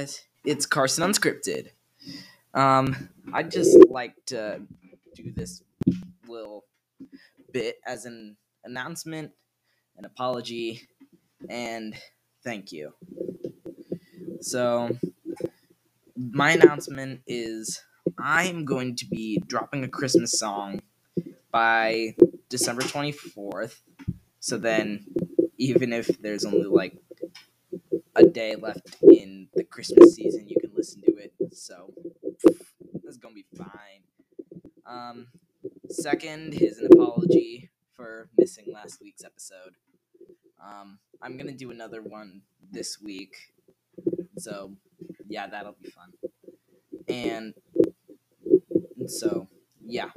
guys? It's Carson Unscripted. Um, I'd just like to do this little bit as an announcement, an apology, and thank you. So, my announcement is I'm going to be dropping a Christmas song by December 24th. So then, even if there's only like a day left in the Christmas season, you can listen to it. So that's gonna be fine. Um, second is an apology for missing last week's episode. Um, I'm gonna do another one this week. So yeah, that'll be fun. And so yeah,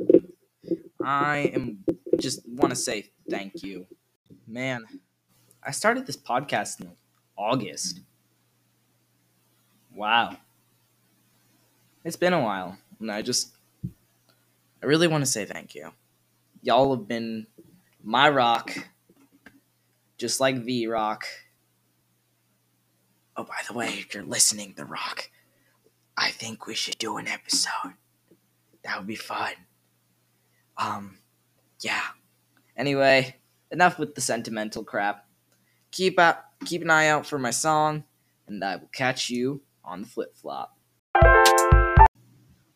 I am just want to say thank you, man. I started this podcast August. Wow. It's been a while, and I just, I really want to say thank you. Y'all have been my rock, just like the Rock. Oh, by the way, if you're listening, The Rock, I think we should do an episode. That would be fun. Um, yeah. Anyway, enough with the sentimental crap. Keep out, keep an eye out for my song, and I will catch you on the flip flop.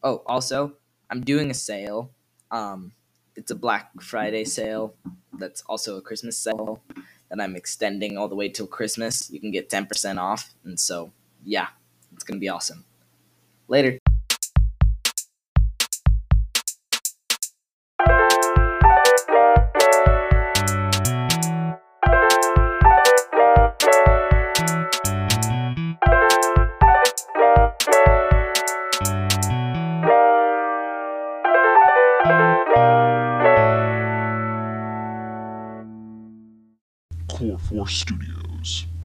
Oh, also, I'm doing a sale. Um, it's a Black Friday sale. That's also a Christmas sale that I'm extending all the way till Christmas. You can get 10% off, and so yeah, it's gonna be awesome. Later. Core Force Studios.